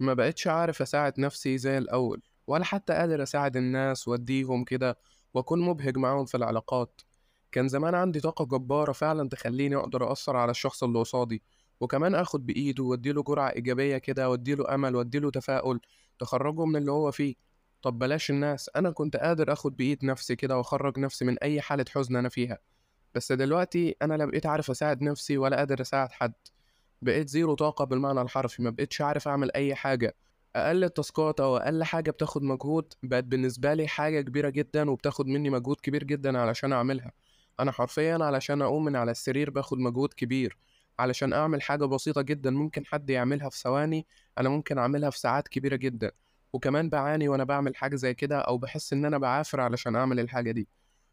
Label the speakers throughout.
Speaker 1: ما بقتش عارف أساعد نفسي زي الأول ولا حتى قادر أساعد الناس وأديهم كده وأكون مبهج معاهم في العلاقات. كان زمان عندي طاقة جبارة فعلا تخليني أقدر أثر على الشخص اللي قصادي وكمان أخد بإيده وأديله جرعة إيجابية كده وأديله أمل وأديله تفاؤل تخرجه من اللي هو فيه. طب بلاش الناس أنا كنت قادر أخد بإيد نفسي كده وأخرج نفسي من أي حالة حزن أنا فيها. بس دلوقتي أنا لا بقيت عارف أساعد نفسي ولا قادر أساعد حد. بقيت زيرو طاقة بالمعنى الحرفي ما بقيتش عارف أعمل أي حاجة. أقل التاسكات أو أقل حاجة بتاخد مجهود بقت بالنسبة لي حاجة كبيرة جدا وبتاخد مني مجهود كبير جدا علشان أعملها. أنا حرفيا علشان أقوم من على السرير باخد مجهود كبير. علشان أعمل حاجة بسيطة جدا ممكن حد يعملها في ثواني أنا ممكن أعملها في ساعات كبيرة جدا. وكمان بعاني وأنا بعمل حاجة زي كده أو بحس إن أنا بعافر علشان أعمل الحاجة دي.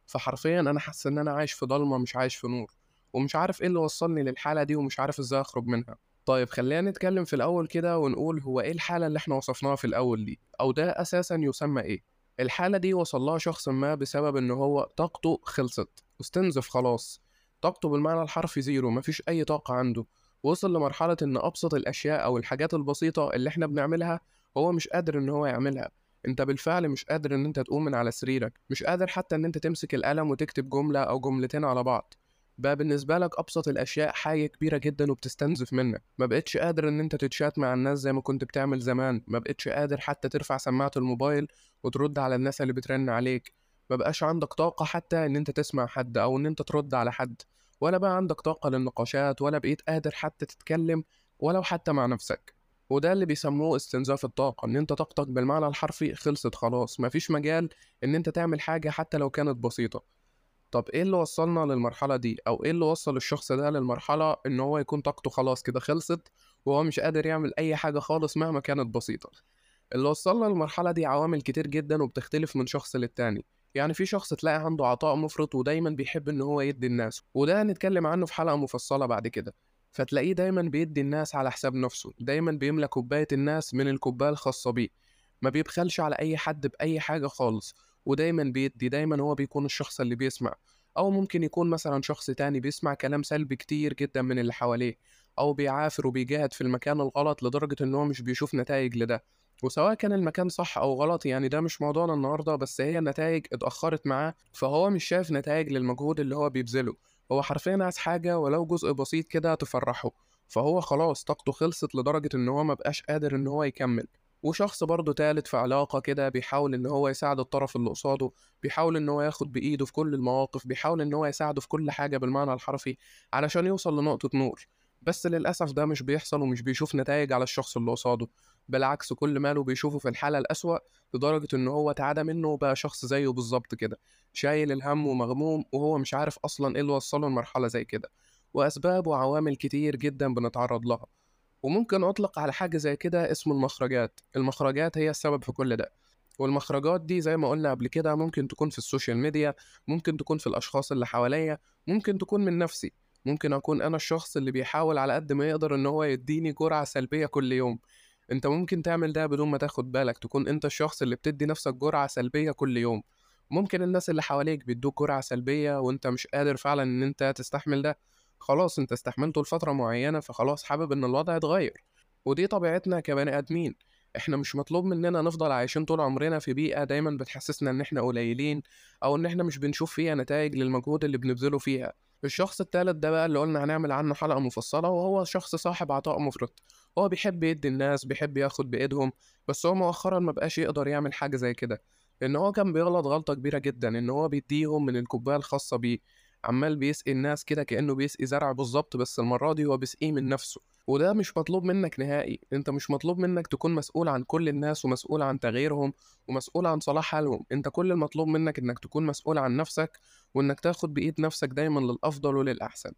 Speaker 1: فحرفيا أنا حاسس إن أنا عايش في ضلمة مش عايش في نور. ومش عارف إيه اللي وصلني للحالة دي ومش عارف إزاي أخرج منها. طيب خلينا نتكلم في الأول كده ونقول هو إيه الحالة اللي إحنا وصفناها في الأول دي؟ أو ده أساسا يسمى إيه؟ الحالة دي وصلها شخص ما بسبب إن هو طاقته خلصت. واستنزف خلاص. طاقته بالمعنى الحرفي زيرو مفيش أي طاقة عنده. وصل لمرحلة إن أبسط الأشياء أو الحاجات البسيطة اللي إحنا بنعملها هو مش قادر إن هو يعملها. أنت بالفعل مش قادر إن أنت تقوم من على سريرك. مش قادر حتى إن أنت تمسك القلم وتكتب جملة أو جملتين على بعض. بقى بالنسبة لك أبسط الأشياء حاجة كبيرة جدا وبتستنزف منك. ما بقتش قادر إن أنت تتشات مع الناس زي ما كنت بتعمل زمان. ما بقتش قادر حتى ترفع سماعة الموبايل وترد على الناس اللي بترن عليك. ما بقاش عندك طاقة حتى إن أنت تسمع حد أو إن أنت ترد على حد. ولا بقى عندك طاقة للنقاشات ولا بقيت قادر حتى تتكلم ولو حتى مع نفسك. وده اللي بيسموه استنزاف الطاقة إن أنت طاقتك بالمعنى الحرفي خلصت خلاص. مفيش مجال إن أنت تعمل حاجة حتى لو كانت بسيطة. طب إيه اللي وصلنا للمرحلة دي؟ أو إيه اللي وصل الشخص ده للمرحلة إن هو يكون طاقته خلاص كده خلصت وهو مش قادر يعمل أي حاجة خالص مهما كانت بسيطة؟ اللي وصلنا للمرحلة دي عوامل كتير جدا وبتختلف من شخص للتاني. يعني في شخص تلاقي عنده عطاء مفرط ودايما بيحب إن هو يدي الناس وده هنتكلم عنه في حلقة مفصلة بعد كده. فتلاقيه دايما بيدي الناس على حساب نفسه دايما بيملى كوباية الناس من الكوباية الخاصة بيه. ما بيبخلش على أي حد بأي حاجة خالص. ودايما بيدي دايما هو بيكون الشخص اللي بيسمع. أو ممكن يكون مثلا شخص تاني بيسمع كلام سلبي كتير جدا من اللي حواليه أو بيعافر وبيجاهد في المكان الغلط لدرجة إن هو مش بيشوف نتائج لده. وسواء كان المكان صح أو غلط يعني ده مش موضوعنا النهاردة بس هي النتائج اتأخرت معاه فهو مش شايف نتائج للمجهود اللي هو بيبذله. هو حرفيا عايز حاجة ولو جزء بسيط كده تفرحه. فهو خلاص طاقته خلصت لدرجة إن هو مبقاش قادر إن هو يكمل. وشخص برضه تالت في علاقة كده بيحاول إن هو يساعد الطرف اللي قصاده بيحاول إن هو ياخد بإيده في كل المواقف بيحاول إن هو يساعده في كل حاجة بالمعنى الحرفي علشان يوصل لنقطة نور. بس للأسف ده مش بيحصل ومش بيشوف نتائج على الشخص اللي قصاده. بالعكس كل ماله بيشوفه في الحالة الأسوأ لدرجة إن هو تعادى منه وبقى شخص زيه بالظبط كده. شايل الهم ومغموم وهو مش عارف أصلا إيه اللي وصله لمرحلة زي كده. وأسباب وعوامل كتير جدا بنتعرض لها. وممكن أطلق على حاجة زي كده اسمه المخرجات. المخرجات هي السبب في كل ده. والمخرجات دي زي ما قلنا قبل كده ممكن تكون في السوشيال ميديا ممكن تكون في الأشخاص اللي حواليا ممكن تكون من نفسي. ممكن أكون أنا الشخص اللي بيحاول على قد ما يقدر إن هو يديني جرعة سلبية كل يوم. أنت ممكن تعمل ده بدون ما تاخد بالك. تكون أنت الشخص اللي بتدي نفسك جرعة سلبية كل يوم. ممكن الناس اللي حواليك بيدوك جرعة سلبية وأنت مش قادر فعلا إن أنت تستحمل ده. خلاص أنت استحملته لفترة معينة فخلاص حابب إن الوضع يتغير. ودي طبيعتنا كبني آدمين. إحنا مش مطلوب مننا نفضل عايشين طول عمرنا في بيئة دايما بتحسسنا إن إحنا قليلين أو إن إحنا مش بنشوف فيها نتائج للمجهود اللي بنبذله فيها. الشخص التالت ده بقى اللي قلنا هنعمل عنه حلقة مفصلة وهو شخص صاحب عطاء مفرط. هو بيحب يدي الناس بيحب ياخد بإيدهم بس هو مؤخرا ما بقاش يقدر يعمل حاجة زي كده. لأن هو كان بيغلط غلطة كبيرة جدا إن هو بيديهم من الكوباية الخاصة بيه. عمال بيسقي الناس كده كأنه بيسقي زرع بالظبط بس المرة دي هو بيسقيه من نفسه. وده مش مطلوب منك نهائي. أنت مش مطلوب منك تكون مسؤول عن كل الناس ومسؤول عن تغييرهم ومسؤول عن صلاح حالهم. أنت كل المطلوب منك إنك تكون مسؤول عن نفسك وإنك تاخد بإيد نفسك دايما للأفضل وللأحسن.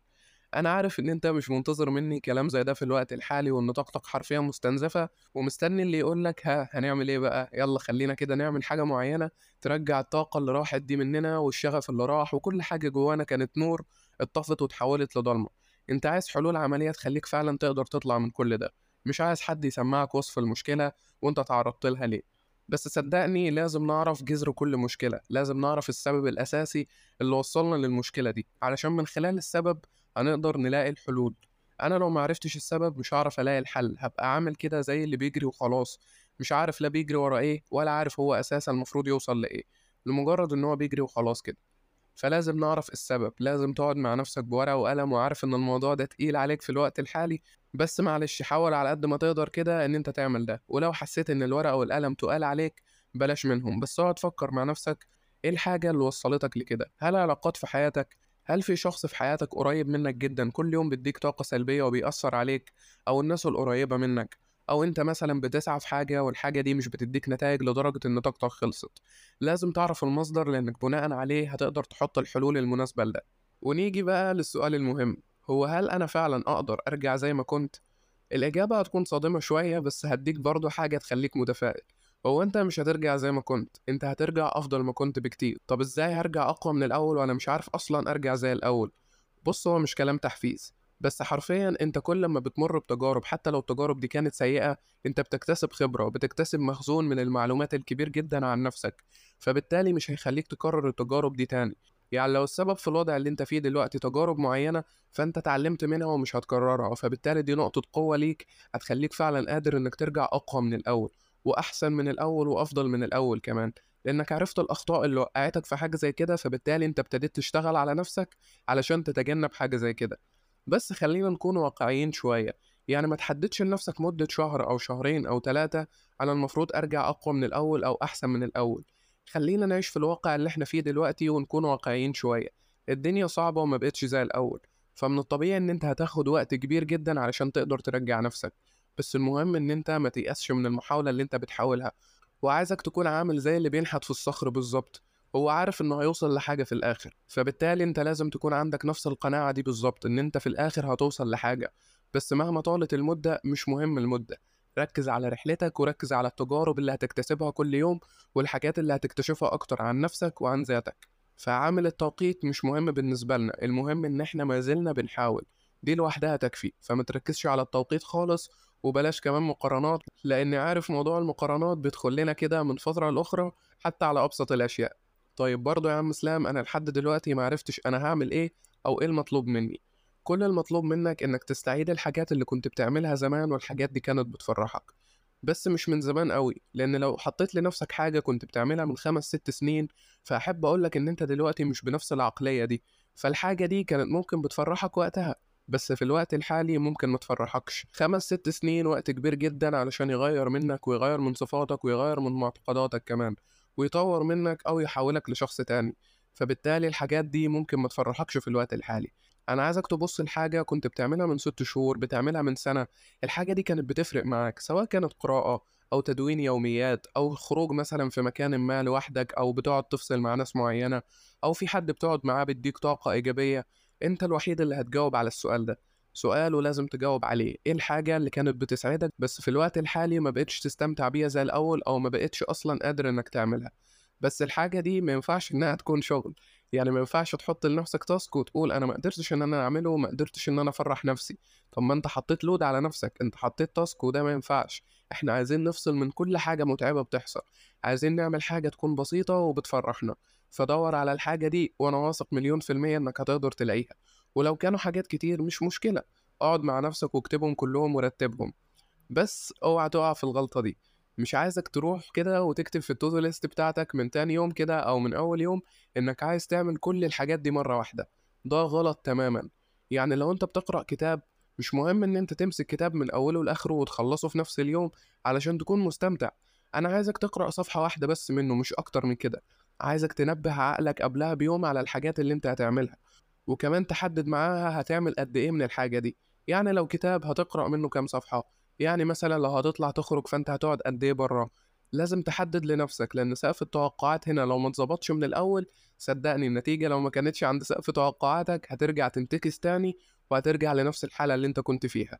Speaker 1: أنا عارف إن أنت مش منتظر مني كلام زي ده في الوقت الحالي وإن طاقتك حرفيا مستنزفة ومستني اللي يقولك ها هنعمل إيه بقى؟ يلا خلينا كده نعمل حاجة معينة ترجع الطاقة اللي راحت دي مننا والشغف اللي راح وكل حاجة جوانا كانت نور اتطفت وتحولت لضلمة. أنت عايز حلول عملية تخليك فعلا تقدر تطلع من كل ده. مش عايز حد يسمعك وصف المشكلة وأنت تعرضت لها ليه؟ بس صدقني لازم نعرف جذر كل مشكلة لازم نعرف السبب الأساسي اللي وصلنا للمشكلة دي. علشان من خلال السبب هنقدر نلاقي الحلول. أنا لو معرفتش السبب مش هعرف ألاقي الحل. هبقى عامل كده زي اللي بيجري وخلاص. مش عارف لا بيجري ورا إيه ولا عارف هو أساسا المفروض يوصل لإيه. لمجرد إن هو بيجري وخلاص كده. فلازم نعرف السبب. لازم تقعد مع نفسك بورقة وقلم وعارف إن الموضوع ده تقيل عليك في الوقت الحالي بس معلش حاول على قد ما تقدر كده إن أنت تعمل ده. ولو حسيت إن الورقة والقلم تقال عليك بلاش منهم. بس اقعد فكر مع نفسك إيه الحاجة اللي وصلتك لكده؟ هل علاقات في حياتك؟ هل في شخص في حياتك قريب منك جدا؟ كل يوم بيديك طاقة سلبية وبيأثر عليك أو الناس القريبة منك. أو أنت مثلا بتسعى في حاجة والحاجة دي مش بتديك نتائج لدرجة إن طاقتك خلصت. لازم تعرف المصدر لأنك بناء عليه هتقدر تحط الحلول المناسبة لده. ونيجي بقى للسؤال المهم هو هل أنا فعلا أقدر أرجع زي ما كنت؟ الإجابة هتكون صادمة شوية بس هديك برضو حاجة تخليك متفائل. هو أنت مش هترجع زي ما كنت أنت هترجع أفضل ما كنت بكتير. طب إزاي هرجع أقوى من الأول وأنا مش عارف أصلا أرجع زي الأول؟ بص هو مش كلام تحفيز. بس حرفيا أنت كل ما بتمر بتجارب حتى لو التجارب دي كانت سيئة أنت بتكتسب خبرة وبتكتسب مخزون من المعلومات الكبير جدا عن نفسك. فبالتالي مش هيخليك تكرر التجارب دي تاني. يعني لو السبب في الوضع اللي أنت فيه دلوقتي تجارب معينة فأنت اتعلمت منها ومش هتكررها. فبالتالي دي نقطة قوة ليك هتخليك فعلا قادر إنك ترجع أقوى من الأول وأحسن من الأول وأفضل من الأول كمان. لأنك عرفت الأخطاء اللي وقعتك في حاجة زي كده فبالتالي أنت ابتديت تشتغل على نفسك علشان تتجنب حاجة زي كده. بس خلينا نكون واقعيين شوية. يعني ما تحددش لنفسك مدة شهر أو شهرين أو ثلاثة أنا المفروض أرجع أقوى من الأول أو أحسن من الأول. خلينا نعيش في الواقع اللي إحنا فيه دلوقتي ونكون واقعيين شوية. الدنيا صعبة وما بقتش زي الأول. فمن الطبيعي إن أنت هتاخد وقت كبير جدا علشان تقدر ترجع نفسك. بس المهم إن أنت ما تيأسش من المحاولة اللي أنت بتحاولها. وعايزك تكون عامل زي اللي بينحت في الصخر بالظبط. هو عارف إنه هيوصل لحاجة في الآخر فبالتالي أنت لازم تكون عندك نفس القناعة دي بالظبط إن أنت في الآخر هتوصل لحاجة بس مهما طالت المدة مش مهم المدة ركز على رحلتك وركز على التجارب اللي هتكتسبها كل يوم والحاجات اللي هتكتشفها أكتر عن نفسك وعن ذاتك فعامل التوقيت مش مهم بالنسبة لنا المهم إن إحنا ما زلنا بنحاول دي لوحدها تكفي فما تركزش على التوقيت خالص وبلاش كمان مقارنات لأني عارف موضوع المقارنات بيدخل لنا كده من فترة لأخرى حتى على أبسط الأشياء. طيب برضه يا عم اسلام أنا لحد دلوقتي معرفتش أنا هعمل إيه أو إيه المطلوب مني. كل المطلوب منك إنك تستعيد الحاجات اللي كنت بتعملها زمان والحاجات دي كانت بتفرحك. بس مش من زمان قوي لأن لو حطيت لنفسك حاجة كنت بتعملها من خمس ست سنين فأحب اقولك إن أنت دلوقتي مش بنفس العقلية دي. فالحاجة دي كانت ممكن بتفرحك وقتها بس في الوقت الحالي ممكن ما تفرحكش. خمس ست سنين وقت كبير جدا علشان يغير منك ويغير من صفاتك ويغير من معتقداتك كمان. ويطور منك أو يحولك لشخص تاني. فبالتالي الحاجات دي ممكن ما تفرحكش في الوقت الحالي. أنا عايزك تبص لحاجة كنت بتعملها من ست شهور بتعملها من سنة الحاجة دي كانت بتفرق معاك سواء كانت قراءة أو تدوين يوميات أو خروج مثلا في مكان ما لوحدك أو بتقعد تفصل مع ناس معينة أو في حد بتقعد معاه بيديك طاقة إيجابية أنت الوحيد اللي هتجاوب على السؤال ده. سؤال ولازم تجاوب عليه. إيه الحاجة اللي كانت بتسعدك بس في الوقت الحالي ما بقتش تستمتع بيها زي الأول أو ما بقتش أصلا قادر إنك تعملها؟ بس الحاجة دي ما ينفعش إنها تكون شغل. يعني ما ينفعش تحط لنفسك تاسك وتقول أنا ما قدرتش إن أنا أعمله وما قدرتش إن أنا أفرح نفسي. طب ما أنت حطيت لود على نفسك. أنت حطيت تاسك وده ما ينفعش. إحنا عايزين نفصل من كل حاجة متعبة بتحصل. عايزين نعمل حاجة تكون بسيطة وبتفرحنا. فدور على الحاجة دي وأنا واثق مليون في المية إنك هتقدر تلاقيها. ولو كانوا حاجات كتير مش مشكلة اقعد مع نفسك واكتبهم كلهم ورتبهم. بس اوعى تقع في الغلطة دي. مش عايزك تروح كده وتكتب في التودو ليست بتاعتك من تاني يوم كده أو من أول يوم إنك عايز تعمل كل الحاجات دي مرة واحدة. ده غلط تماما. يعني لو أنت بتقرأ كتاب مش مهم إن أنت تمسك كتاب من أوله لآخره وتخلصه في نفس اليوم علشان تكون مستمتع. أنا عايزك تقرأ صفحة واحدة بس منه مش أكتر من كده. عايزك تنبه عقلك قبلها بيوم على الحاجات اللي أنت هتعملها. وكمان تحدد معاها هتعمل قد إيه من الحاجة دي. يعني لو كتاب هتقرأ منه كام صفحة. يعني مثلا لو هتطلع تخرج فأنت هتقعد قد إيه بره لازم تحدد لنفسك لأن سقف التوقعات هنا لو ما اتظبطش من الأول صدقني النتيجة لو ما كانتش عند سقف توقعاتك هترجع تنتكس تاني وهترجع لنفس الحالة اللي أنت كنت فيها.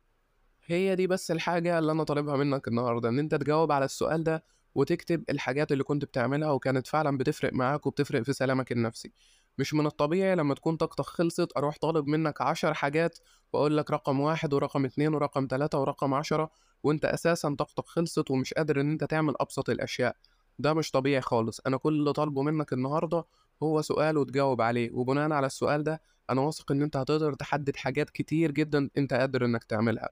Speaker 1: هي دي بس الحاجة اللي أنا طالبها منك النهاردة إن أنت تجاوب على السؤال ده وتكتب الحاجات اللي كنت بتعملها وكانت فعلا بتفرق معاك وبتفرق في سلامك النفسي. مش من الطبيعي لما تكون طاقتك خلصت أروح طالب منك عشر حاجات وأقول لك رقم واحد ورقم اتنين ورقم تلاتة ورقم عشرة وأنت أساسا طاقتك خلصت ومش قادر إن أنت تعمل أبسط الأشياء. ده مش طبيعي خالص. أنا كل اللي طالبه منك النهارده هو سؤال وتجاوب عليه. وبناء على السؤال ده أنا واثق إن أنت هتقدر تحدد حاجات كتير جدًا أنت قادر إنك تعملها،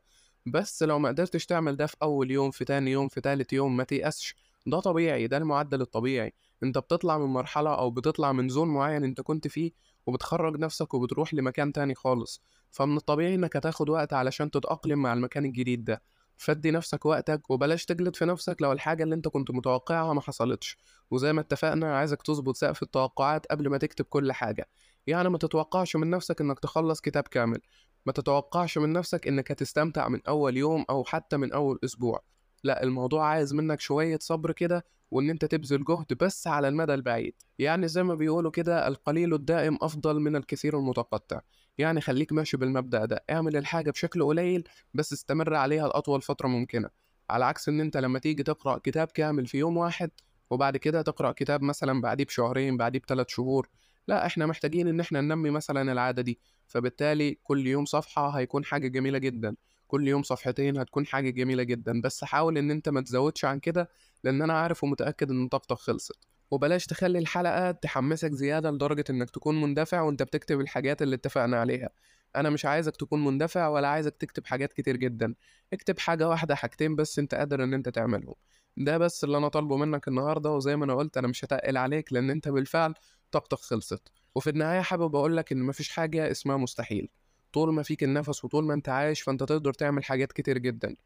Speaker 1: بس لو ما قدرتش تعمل ده في أول يوم، في تاني يوم، في تالت يوم، ما تيأسش، ده طبيعي، ده المعدل الطبيعي، أنت بتطلع من مرحلة أو بتطلع من zone معين أنت كنت فيه، وبتخرّج نفسك وبتروح لمكان تاني خالص، فمن الطبيعي إنك هتاخد وقت علشان تتأقلم مع المكان الجديد ده، فادّي نفسك وقتك وبلاش تجلد في نفسك لو الحاجة اللي أنت كنت متوقعها ما حصلتش، وزي ما اتفقنا عايزك تضبط سقف التوقعات قبل ما تكتب كل حاجة، يعني ما تتوقعش من نفسك إنك تخلّص كتاب كامل، ما تتوقعش من نفسك إنك هتستمتع من أول يوم أو حتى من أول أسبوع، لأ الموضوع عايز منك شوية صبر كده وإن أنت تبذل جهد بس على المدى البعيد، يعني زي ما بيقولوا كده القليل الدائم أفضل من الكثير المتقطع، يعني خليك ماشي بالمبدأ ده، اعمل الحاجة بشكل قليل بس استمر عليها لأطول فترة ممكنة، على عكس إن أنت لما تيجي تقرأ كتاب كامل في يوم واحد وبعد كده تقرأ كتاب مثلًا بعديه بشهرين، بعديه ب3 شهور، لأ إحنا محتاجين إن إحنا ننمي مثلًا العادة دي، فبالتالي كل يوم صفحة هيكون حاجة جميلة جدًا، كل يوم صفحتين هتكون حاجة جميلة جدًا، بس حاول إن أنت ما تزودش عن كده لأن أنا عارف ومتأكد إن طاقتك خلصت، وبلاش تخلي الحلقة تحمسك زيادة لدرجة إنك تكون مندفع وأنت بتكتب الحاجات اللي اتفقنا عليها، أنا مش عايزك تكون مندفع ولا عايزك تكتب حاجات كتير جدًا، اكتب حاجة واحدة حاجتين بس أنت قادر إن أنت تعملهم، ده بس اللي أنا طالبه منك النهاردة وزي ما أنا قُلت أنا مش هاتقل عليك لأن أنت بالفعل طاقتك خلصت، وفي النهاية حابب أقول لك إن ما فيش حاجة اسمها مستحيل، طول ما فيك النفس وطول ما أنت عايش فأنت تقدر تعمل حاجات كتير جدًا،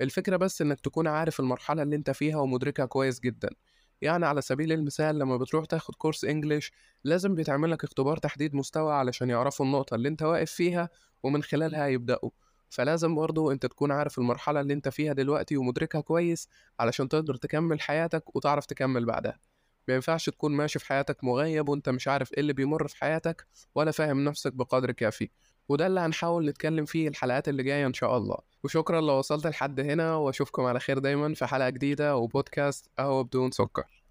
Speaker 1: الفكرة بس إنك تكون عارف المرحلة اللي أنت فيها ومدركها كويس جدًا، يعني على سبيل المثال لما بتروح تاخد كورس English لازم بيتعمل لك اختبار تحديد مستوى علشان يعرفوا النقطة اللي أنت واقف فيها ومن خلالها يبدأوا، فلازم برضه أنت تكون عارف المرحلة اللي أنت فيها دلوقتي ومدركها كويس علشان تقدر تكمل حياتك وتعرف تكمل بعدها، ما ينفعش تكون ماشي في حياتك مغيب وأنت مش عارف إيه اللي بيمر في حياتك ولا فاهم نفسك بقدر كافي، وده اللي هنحاول نتكلم فيه الحلقات اللي جاية إن شاء الله، وشكرًا لو وصلت لحد هنا وأشوفكم على خير دايمًا في حلقة جديدة وبودكاست قهوة بدون سكر.